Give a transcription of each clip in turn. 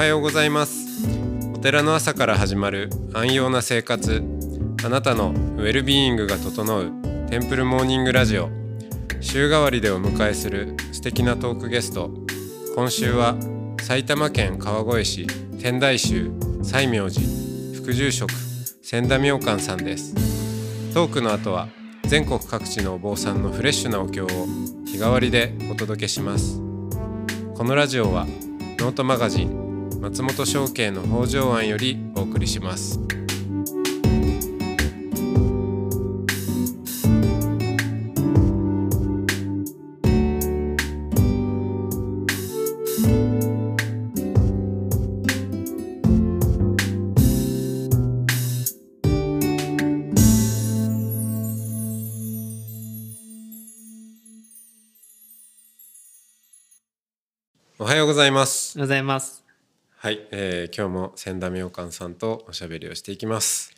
はようございます。お寺の朝から始まる安養な生活。あなたのウェルビーイングが整うテンプルモーニングラジオ。週替わりでお迎えする素敵なトークゲスト。今週は埼玉県川越市天台宗西明寺副住職千田明観さんです。トークの後は全国各地のお坊さんのフレッシュなお経を日替わりでお届けします。このラジオはノートマガジン松本商家の北条庵よりお送りしますおはようございますおはようございます。はい、えー今日も千田明観さんとおしゃべりをしていきます。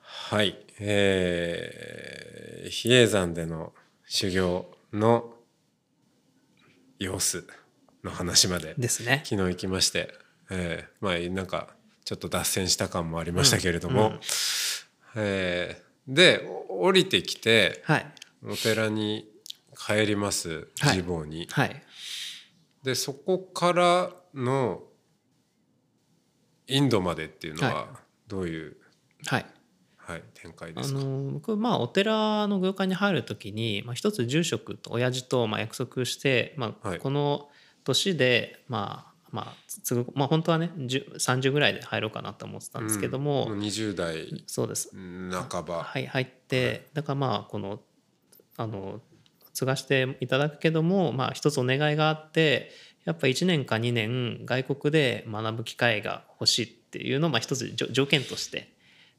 はい、えー、比叡山での修行の様子の話までですね。昨日行きまして、えー、まあなんかちょっと脱線した感もありましたけれども、うんうんえーでお降りてきてはい。お寺に帰りますはい地坊に。はい。でそこからのインドまでっていうのははどういう、はい。はい、展開であすか、の僕まあお寺の業界に入るときに、まあ、一つ住職と親父とまあ約束して、まあ、はい。この年でまあまあつぐまあ本当はね10 30ぐらいで入ろうかなと思ってたんですけども、うん、20代そうです。半ば、はい入って、だからまあこのあの継がしていただくけどもまあ一つお願いがあってやっぱ1年か2年外国で学ぶ機会が欲しいっていうのをまあ一つ条件として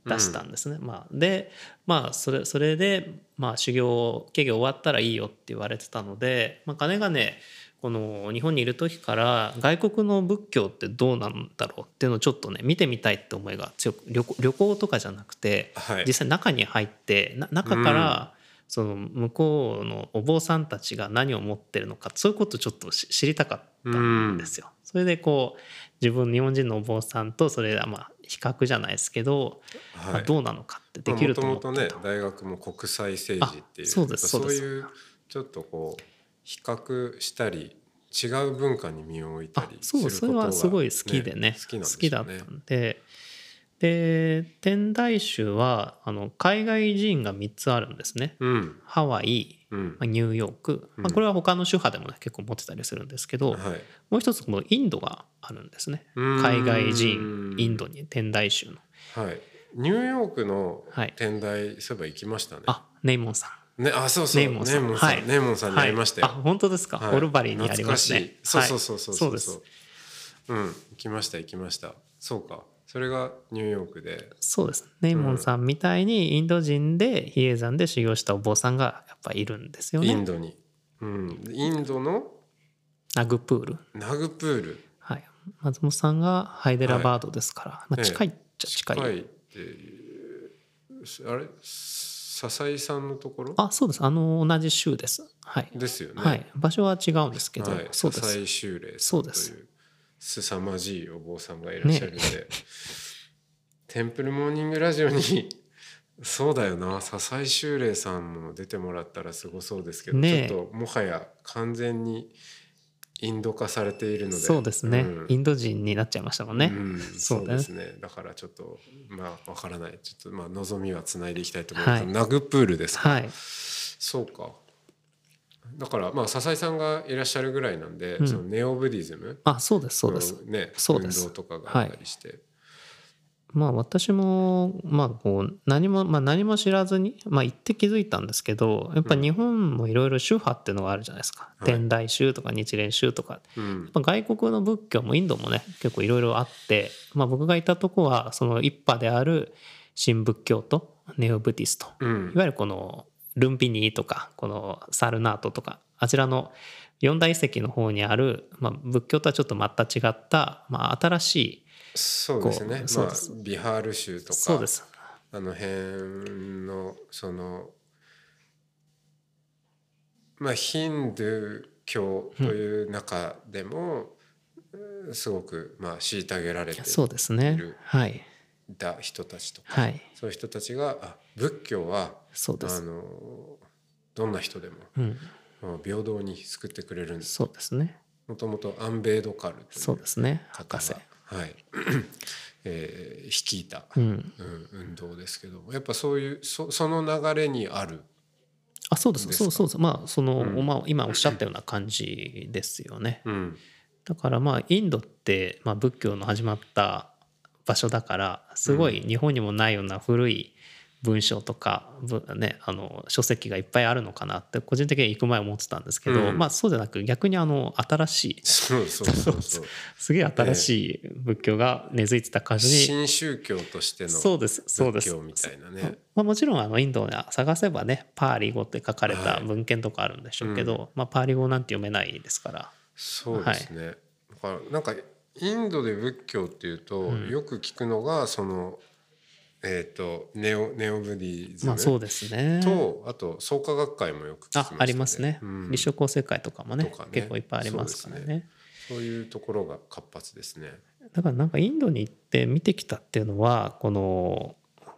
出したんですね。まあ、でまあそれそれでまあ修行経験終わったらいいよって言われてたので、まあ、金がねこの日本にいる時から外国の仏教ってどうなんだろうっていうのをちょっとね見てみたいって思いが強く旅行旅行とかじゃなくてはい。実際中に入ってな中からその向こうのお坊さんたちが何を持ってるのかそういうことをちょっとし知りたかったん。ですよ。それでこう自分日本人のお坊さんとそれはまあ比較じゃないですけど、まはい。あどうなのかってできると思ってた。もともとね大学も国際政治っていうあそうですそうです。いうちょっとこう比較したり違う文化に身を置いたありすそうそれることがはすごい好きでね。好きなんでしょう好きだったんでで天台宗はあの海外寺院が3つあるんですね。うん。ハワイ、うん。まあニューヨーク、まあ、これは他の宗派でもね結構持ってたりするんですけど、はい。もう一つこのインドがあるんですね。うん。海外寺院インドに天台宗の。はい。ニューヨークのはい。天台そういえば行きましたね、あネイモンさん。ね、あそうそう。ネイモンさん。ネイモンさん、はい。ネイモンさんに会いましたよ、はいあ本当ですか、はい。オルバリーにありましい。そうそうそうそう。はい。そうです。うん。行きました行きました。そうかそれがニューヨークで。そうです。ネイモンさんみたいにインド人で比叡山で修行したお坊さんがやっぱいるんですよね。インドに、うん、インドの？ナグプール。ナグプール。はい。松本さんがハイデラバードですから、まあ、近いっちゃ近い、近いっていうあれ？笹井さんのところ？あそうです。あの同じ州です。はい、ですよね。はい。場所は違うんですけど、はい、そうです。笹井修霊さんとそう。です凄まじいお坊さんがいらっしゃるんで、テンプルモーニングラジオにそうだよな笹井修霊さんも出てもらったらすごそうですけど、ねえ。ちょっともはや完全にインド化されているので。そうですね、うん。インド人になっちゃいましたもんね、うん、そそうですね。だからちょっとまあわからない。ちょっとまあ望みはつないでいきたいと思います、はい。ナグプールですか、はい。そうかだからまあ笹井さんがいらっしゃるぐらいなんで、うん。そのネオブディズム。あそうですそうです。のねそうです。運動とかがあったりして、まあ私もまあこう何もまあ何も知らずにまあ行って気づいたんですけどやっぱ日本もいろいろ宗派っていうのがあるじゃないですか、はい。天台宗とか日蓮宗とか。うん。まあ外国の仏教もインドもね結構いろいろあって、まあ、僕がいたとこはその一派である新仏教とネオブディスト。うん。いわゆるこのルンピニーとかこのサルナートとかあちらの四大遺跡の方にある、まあ、仏教とはちょっとまた違った、まあ、新しいそうですね。まあビハール州とかそうです。あの辺のそのまあヒンドゥー教という中でも、すごくまあ虐げられてそうですね。いるはい。いた人たちとか、はい。そういう人たちがあ仏教はそうです。あのどんな人でもうん。うん平等に救ってくれるんです。そうですね。もともとアンベードカルというそうですね。方博士。が、はい。えー率いた、うん。うん、運動ですけどやっぱそういうそその流れにあるあそうです。そうそう。まあその、うん。まあ、今おっしゃったような感じですよね。うん。だからまあインドって、まあ、仏教の始まった場所だからすごい日本にもないような古い文章とか、ぶね、あの書籍がいっぱいあるのかなって個人的には行く前思ってたんですけど、うん。まあそうじゃなく逆にあの新しいそうそうそうそう。すげえ新しい仏教が根付いてた感じに、新宗教としてのそうですそうです。仏教みたいなね。まあ、もちろんあのインドに探せばねパーリ語って書かれた文献とかあるんでしょうけど、まあ、パーリ語なんて読めないですから。そうですね、だからなんかインドで仏教っていうと、うん。よく聞くのがそのえっ、とネオネオブディズム、まあそうですね。とあと創価学会もよく聞きまね、あありますね、うん。立正厚生会とかもねね。結構いっぱいありますからね。そうでそういうところが活発ですね。だからなんかインドに行って見てきたっていうのはこの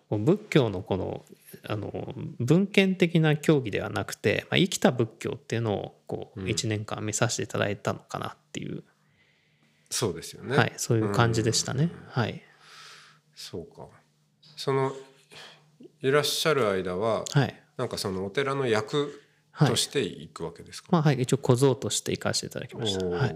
仏教のこのあの文献的な教義ではなくて、まあ、生きた仏教っていうのをこううん。1年間見させていただいたのかなっていう、そうですよね。はい、そういう感じでしたね。うん。はい、そうか。そのいらっしゃる間は、はい。なんかそのお寺の役はい。として行くわけですか？まあはい、一応小僧として行かせていただきました。はい、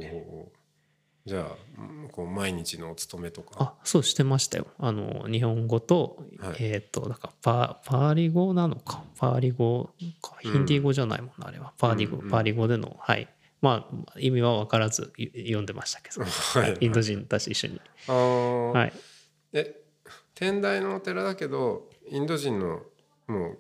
じゃあうんこう毎日のお勤めとか。あそうしてましたよ。あの日本語と、はい。えっ、とだからパパーリ語なのか？パーリ語か。ヒンディー語じゃないもんな、あれは。パーリ語、うんうん。パーリ語でのはい。まあ意味は分からずい読んでましたけど、はい。インド人たち一緒に。はい、え天台のお寺だけどインド人のもう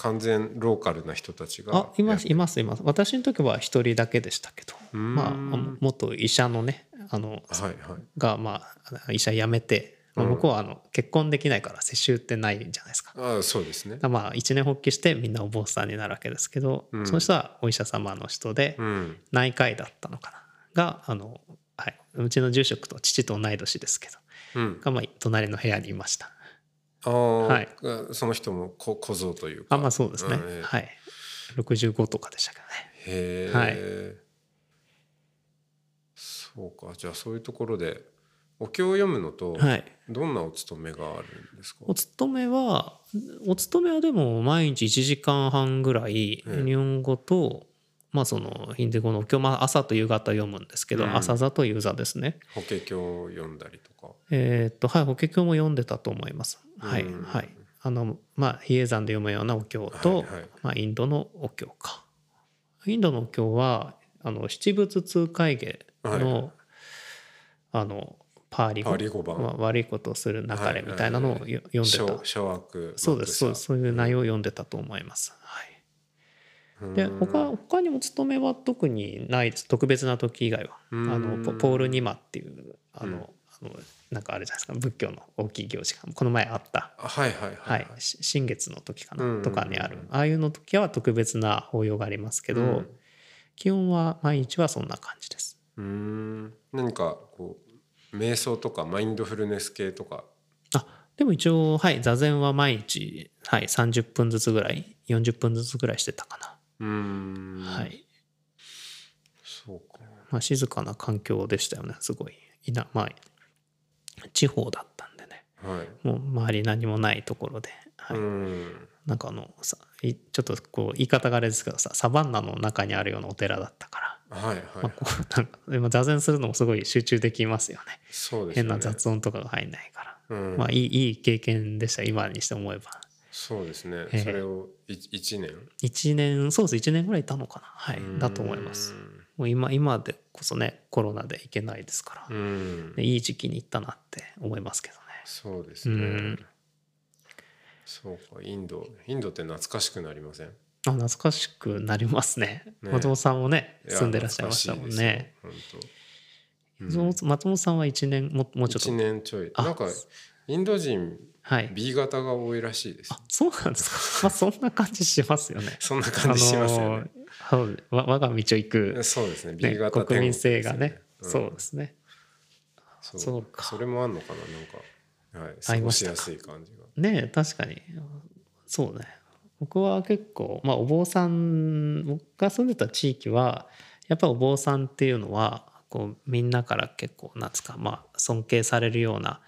完全ローカルな人たちがあいますやいますいます。私の時は一人だけでしたけど。まあ元医者のねあのはいはい。がまあ医者辞めて、まあうん。向こうはあの結婚できないから世襲ってないじゃないですか。ああそうですね。まあ一年発起してみんなお坊さんになるわけですけど、うん。その人はお医者様の人でうん。内科医だったのかながあの、はい、うちの住職と父と同い年ですけどうんがまあ隣の部屋にいました。ああ、はい。その人も小小僧というか。あまあそうですね、はい。65とかでしたけどね。へえ、そうか。じゃあそういうところでお経を読むのとはい。どんなお勤めがあるんですか、お勤めはお勤めはでも毎日1時間半ぐらいええ。日本語と、まあそのヒンディー語のお経、まあ、朝と夕方読むんですけど、うん。朝座と夕座ですね。法華経を読んだりとか。えーっとはい法華経も読んでたと思います。はい、うん。はいあのまあ比叡山で読むようなお経と、はいはい。まあ、インドのお経か。インドのお経はあの七仏通会芸の、はい。あのパーリ語パーリ語版。まあ悪いことをする流れみたいなのをよ読んでた、諸諸悪そうですそうです。そういう内容容を読んでたと思います。はい、で他他にも勤めは特にないです特別な時以外は。あうん。のポポールニマっていうあの、うんあのなんかあるじゃないですか。仏教の大きい行事が。この前あった、はいはいははい。い、し新月の時かな、うん。とかにある。ああいうの時は特別な法要がありますけど、うん。基本は毎日はそんな感じです。うーん。何かこう瞑想とかマインドフルネス系とか。あでも一応はい座禅は毎日、はい、30分ずつぐらい40分ずつぐらいしてたかな。うーん。はい。そうか。まあ、静かな環境でしたよね。すごい。いなまあ地方だったんでね。はい。もう周り何もないところで、はい。うん。なんかあのさいちょっとこう言い方があれですけどさサバンナの中にあるようなお寺だったから、はいはい、まあ、こうなんかでも座禅するのもすごい集中できますよね。そうですよね。変な雑音とかが入んないから、うん。まあいいいい経験でした今にして思えばそうですね、ええ。それをい一年？1年そうです1年ぐらいいたのかな。はい。だと思います。もう今今でこそねコロナで行けないですから、いい時期に行ったなって思いますけどね。そうですね。うん。そうか。インドインドって懐かしくなりません？あ懐かしくなりますね。ね。松本さんもね住んでらっしゃいましたもんね。懐かしいですよ。その松本さんは1年ももうちょっ1と年ちょい。あなんかインド人はい。B 型が多いらしいです。あそうなんですか？まあそんな感じしますよね。そんな感じしますよね、あのーわ我が道を行く、そうですね。ね B 型国民性がね天国ですよそうですね。そう。か。それもあんのかな？なんか、はい、合過ごしやすい感じが。ねえ確かに。そうね。僕は結構まあお坊さん僕が住んでた地域はやっぱりお坊さんっていうのはこうみんなから結構なんですかまあ尊敬されるような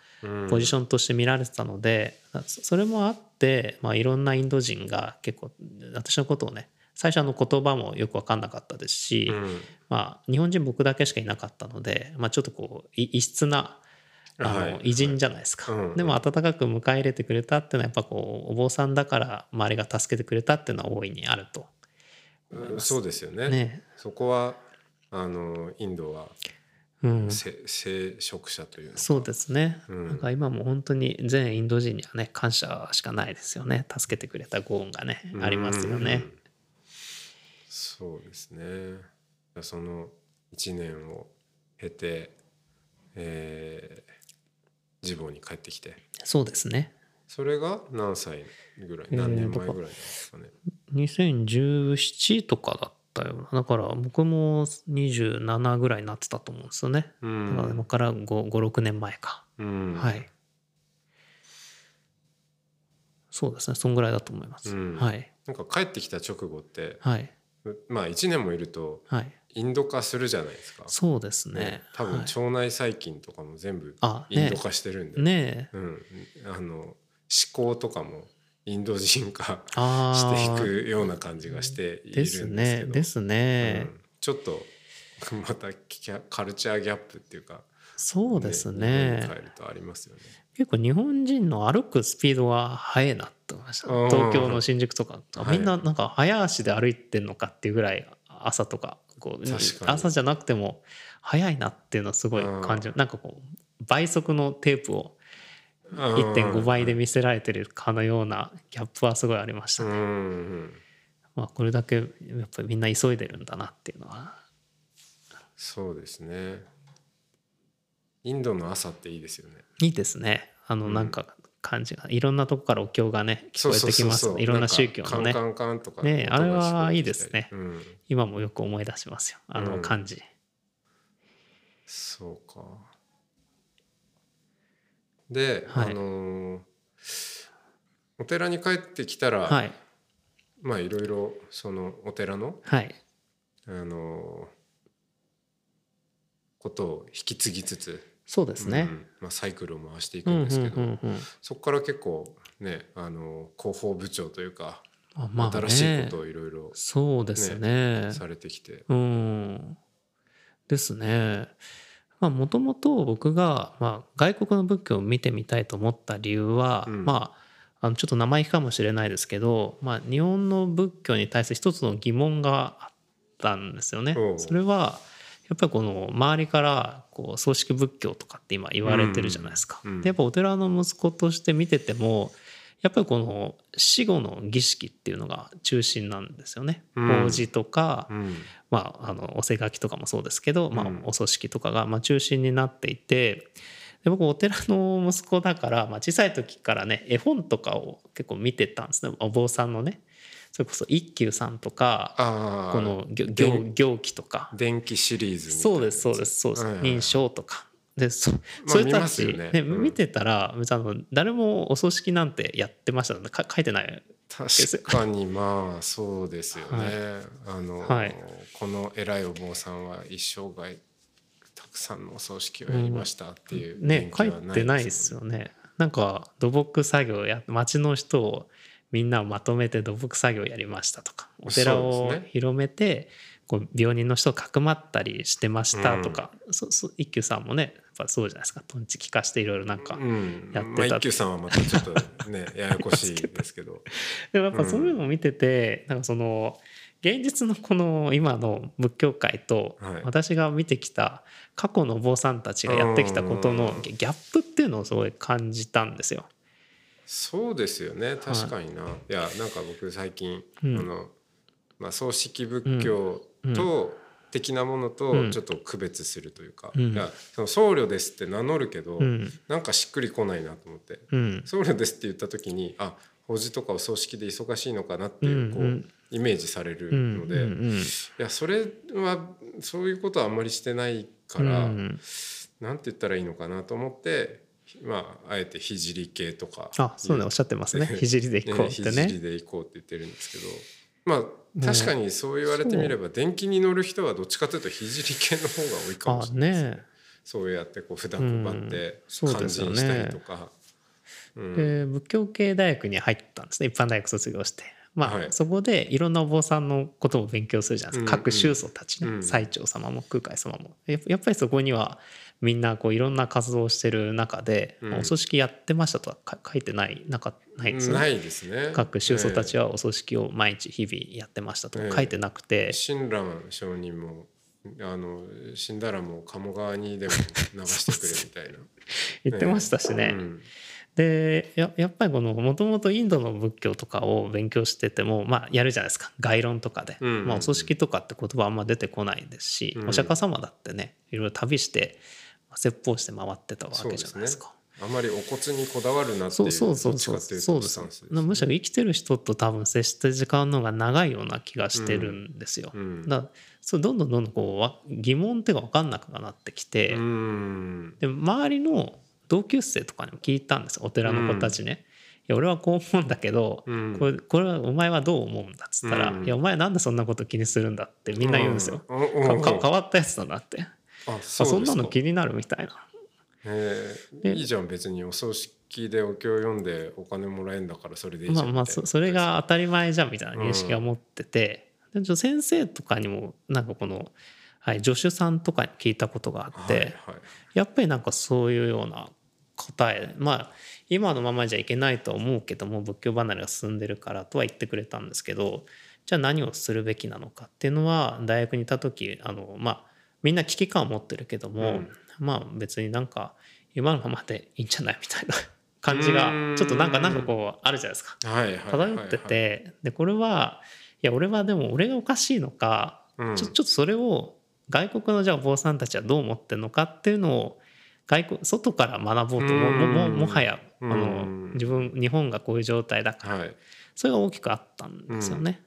ポジションとして見られてたので、そそれもあって、まあ、いろんなインド人が結構私のことをね最初あの言葉もよく分かんなかったですし、うん。まあ、日本人僕だけしかいなかったので、まあ、ちょっとこうい異質なあの、はい。偉人じゃないですか、うんうん。でも温かく迎え入れてくれたっていうのはやっぱこうお坊さんだから周りが助けてくれたっていうのは大いにあると。うんそうですよね。ね。そこはあのインドはうん、せ聖職者というのそうですね、うん。なんか今も本当に全インド人にはね感謝しかないですよね。助けてくれたご恩がねありますよね。うんそうですね。その1年を経て、えー、ジボに帰ってきて。そうですね。それが何歳ぐらいえー何年前ぐらいですかね、2017とかだったよな。だから僕も27ぐらいになってたと思うんですよね。うだからん今から56年前か、うん。はい。そうですね。そんぐらいだと思います、うん。はい。なんか帰ってきた直後ってはい。まあ1年もいるとはい。インド化するじゃないですか。そうですね。多分はい。腸内細菌とかも全部インド化してるんで、ね。えうん、あの思考とかもインド人化あしていあくような感じがしているんでですけど。すねですね、うん。ちょっと またキャカルチャーギャップっていうかそうです日ね。本に帰るとありますよね。結構日本人の歩くスピードは速いなって思いました。うん。東京の新宿とか。あはい。みんななんか早足で歩いてんのかっていうぐらい朝とかこう朝じゃなくても速いなっていうのはすごい感じるなんかこう倍速のテープを1.5倍で見せられてるかのようなギャップはすごいありましたうんね。うん。まあこれだけやっぱりみんな急いでるんだなっていうのは。そうですね。インドの朝っていいですよね。いいですね。あのうん。なんか感じがいろんなとこからお経がね聞こえてきますそうそうそうそう。いろんな宗教のね。ねあれはいいですね。うん、今もよく思い出しますよ。あのうん。感じ、そうか。で、はい。あのーお寺に帰ってきたら、はい。まあいろいろそのお寺のはい。あのーことを引き継ぎつつ、そうですね、うんまあ、サイクルを回していくうんうんんですけど、うんうんそこから結構ねあの広報部長というか、あまあ新しいねことをいろいろそうですね。されてきて、うん。ですね。まあもともと僕が、まあ、外国の仏教を見てみたいと思った理由は、うんまああのちょっと生意気かもしれないですけど、まあ、日本の仏教に対する一つの疑問があったんですよね。それはやっぱりこの周りからこう葬式仏教とかって今言われてるじゃないですか。うんうんでやっぱお寺の息子として見ててもやっぱりこの死後の儀式っていうのが中心なんですよね。うん。法事とか、うん。まあ、あのおせ書きとかもそうですけど、まあうん、お葬式とかがまあ中心になっていてで僕お寺の息子だから、まあ、小さい時からね絵本とかを結構見てたんですね。お坊さんのね。それこそ一休さんとかこの行で行とか。電気シリーズそうですそうですそうです、はい認証とか。でそまあそういう人たち、よね。見てたら別にあの誰もお葬式なんてやってましたのでか書いてない。確かにまあそうですよね、はい。あの、はい。この偉いお坊さんは一生涯たくさんのお葬式をやりましたっていうね書いてないですよね。なんか土木作業や町の人をみんなをまとめて土木作業やりましたとかお寺を広めてこう病人の人をかくまったりしてましたとか、そそ一休さんもねやっぱそうじゃないですか。とんち聞かしていろいろなんか、うん。やってたまあ一休さんはまたちょっとね ややこしいですけど。でもやっぱそういうのを見てて、なんかその現実のこの今の仏教界とはい。私が見てきた過去のお坊さんたちがやってきたことのうん。ギャップっていうのをすごい感じたんですよ。そうですよね。確かにな、い、やなんか僕最近、うん。あのまあ、葬式仏教と、的なものうん。とちょっと区別するというか、うん。いやその僧侶ですって名乗るけど、うん。なんかしっくりこないなと思って。うん。僧侶ですって言った時にあ法事とかお葬式で忙しいのかなっていうこう、うん。うんイメージされるうんので、いうんうん。やそれはそういうことはあんまりしてないから、うんなんて言ったらいいのかなと思ってまああえて聖系とかあそうねおっしゃってますね。聖で行こうってね。聖で行こうって言ってるんですけどまあ確かにそう言われてみれば電気に乗る人はどっちかというと聖系の方が多いかもしれないですね。ね。そうやってこう札配ってそう勧ですよね進したりとか。うん。で仏教系大学に入ったんですね。一般大学卒業して。まあ、はい。そこでいろんなお坊さんのことを勉強するじゃないですか、うんうん各宗祖たちね、うん最澄様も空海様もややっぱりそこにはみんなこういろんな活動をしてる中で、うん。お葬式やってましたとはか書いてないなかないですよね。ないですね。各宗祖たちは。はお葬式を毎日日々やってましたとええ。書いてなくて、親鸞上人もあの死んだらもう鴨川にでも流してくれみたいな。言ってましたしね。うん。でややっぱりこのもともとインドの仏教とかを勉強してても、まあ、やるじゃないですか。概論とかで、まあ、お葬式とかって言葉あんま出てこないですし、うん。お釈迦様だってねいろいろ旅してまあ説法して回ってたわけじゃないですか。あんまりお骨にこだわるなってそいううそうそうそう。そうです。スタンスですむしろ生きてる人と多分接してる時間の方が長いような気がしてるんですよ。うん。だからそうどんどんどんどんこうわ疑問っていうか分かんなくなってきて、うん。で周りの同級生とかにも聞いたんですよお寺の子たちね。いや俺はこう思うんだけど、うん。これこれはお前はどう思うんだっつったら、うん。いやお前なんでそんなこと気にするんだってみんな言うんですよ。うん。か変わったやつだなってああそんなの気気になるみたいな。え。ーでいいじゃん別にお葬式でお経読んでお金もらえんだからそれでいいじゃんまあまあそそれが当たり前じゃんみたいな認識は持ってて、でちょ先生とかにもなんかこの、はい、助手さんとかに聞いたことがあって、はいはい。やっぱりなんかそういうような答えまあ今のままじゃいけないとは思うけども仏教離れが進んでるからとは言ってくれたんですけどじゃあ何をするべきなのかっていうのは大学にいた時あのまあみんな危機感を持ってるけども、うん。まあ別になんか今のままでいいんじゃないみたいな 感じがちょっとなんかなんかこうあるじゃないですか。漂ってて。でこれはいや俺はでも俺がおかしいのかうん。ちょちょっとそれを外国のじゃあお坊さんたちはどう思ってるのかっていうのを外国外から学ぼうとももももはやあのうん自分日本がこういう状態だからはい。それが大きくあったんですよね。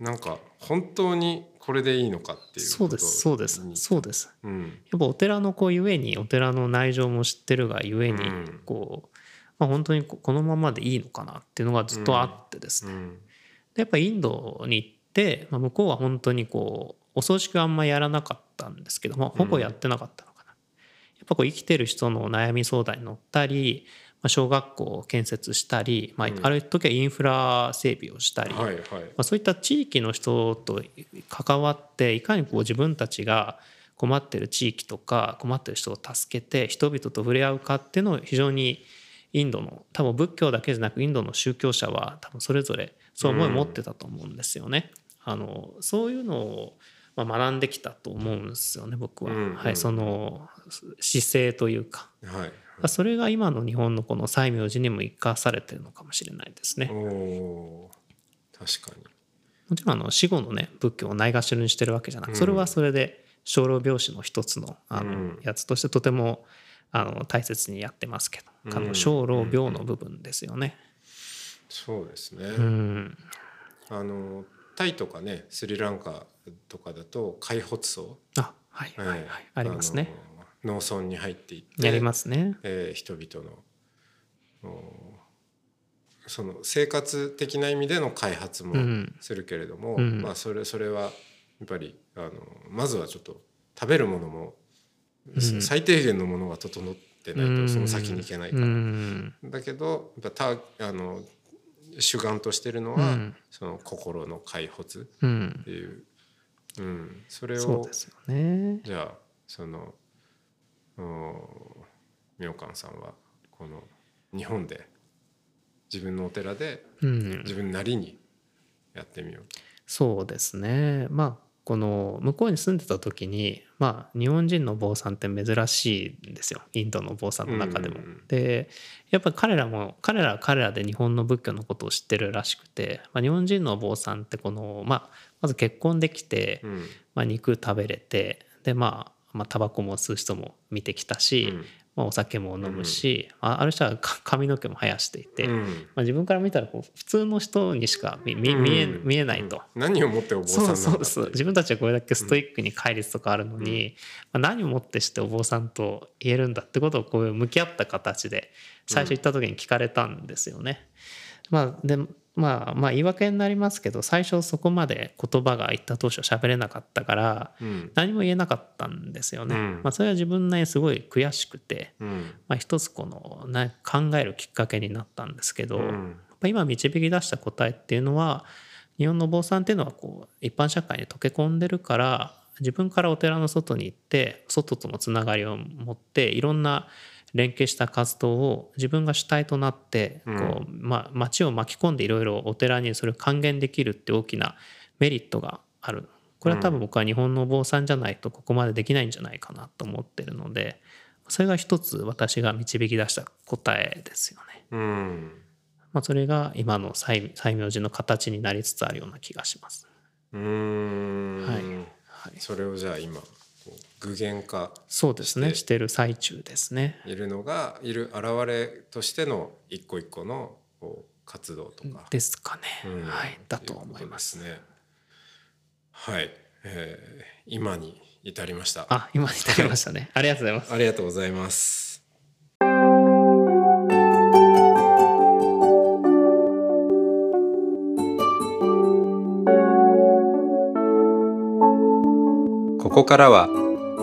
なんか本当にこれでいいのかっていうそうですそうですに。そうです。うん。やっぱお寺の子ゆえにお寺の内情も知ってるがゆえにうん。こう、まあ、本当にここのままでいいのかなっていうのがずっとあってですね。うん。でやっぱインドに行って、まあ、向こうは本当にこうお葬式はあんまやらなかったんですけどもほぼやってなかったのかな、やっぱこう生きてる人の悩み相談に乗ったり、まあ、小学校を建設したり、まあうん。ある時はインフラ整備をしたり、はいはい。まあ、そういった地域の人と関わっていかにこう自分たちが困ってる地域とか困ってる人を助けて人々と触れ合うかっていうのを非常にインドの多分仏教だけじゃなくインドの宗教者は多分それぞれそう思いを持ってたと思うんですよね。あのそういうのをまあ学んできたと思うんですよね僕は。うんうん。はい、その姿勢というか。はいそれが今の日本のこの西明寺にも生かされてるのかもしれないですね。確かに。もちろんあの死後のね仏教をないがしろにしてるわけじゃなくうん。それはそれで生老病死の一つのあのうん。やつとしてとてもあの大切にやってますけどあうん。の生老病の部分ですよね。そうですね、うん。あのタイとかねスリランカとかだと開発層、あはいはいはい、ありますね。農村に入っていってやりますね。えー人々のおその生活的な意味での開発もうん。するけれども、うん。まあそれそれはやっぱりあのまずはちょっと食べるものも、うん。最低限のものが整ってないとその先に行けないかうら。ん。だけどやっぱたあの主眼としてるのは、うん。その心の開発うんっていう、うん、それをそうですよね。じゃあそのお妙観さんはこの日本で自分のお寺でうん。自分なりにやってみよう。と。そうですね。まあこの向こうに住んでた時にまあ日本人の坊さんって珍しいんですよ。インドの坊さんの中でも。うん。うんうんでやっぱり彼らも彼らは彼らで日本の仏教のことを知ってるらしくて、まあ、日本人の坊さんってこの、まあ、まず結婚できて、うん。まあ、肉食べれてでまあまあタバコも吸う人も見てきたし、うん。まあ、お酒も飲むし、あある人はか髪の毛も生やしていて、うん。まあ、自分から見たらこう普通の人にしか見見見え見えないと。うん。何をもってお坊さんそうそう自分たちはこれだけストイックに戒律とかあるのに、まあ、何をもってしてお坊さんと言えるんだってことをこういう向き合った形で最初行った時に聞かれたんですよね。まあでまあまあ言い訳になりますけど最初そこまで言葉が言った当初喋れなかったからうん。何も言えなかったんですよね。うん。まあ、それは自分なりにすごい悔しくて、うん。まあ、一つこのな考えるきっかけになったんですけど、うん。やっぱ今導き出した答えっていうのは日本のお坊さんっていうのはこう一般社会に溶け込んでるから自分からお寺の外に行って外とのつながりを持っていろんな連携した活動を自分が主体となってこう、うんまあ、町を巻き込んでいろいろお寺にそれを還元できるって大きなメリットがある。これは多分僕は日本のお坊さんじゃないとここまでできないんじゃないかなと思ってるのでそれが一つ私が導き出した答えですよね。うん。まあ、それが今の西西明寺の形になりつつあるような気がします。うーん。はい。はい、それをじゃあ今具現化そうですねしてる最中ですね。いるのがいる現れとしての一個一個の活動とか、ですかね。うんはい、だと思いますね。はい、えー今に至りました。あ、今に至りましたね。ありがとうございます。ありがとうございます。ここからは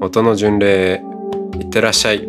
音の巡礼へいってらっしゃい。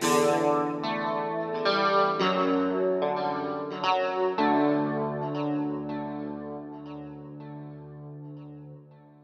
う。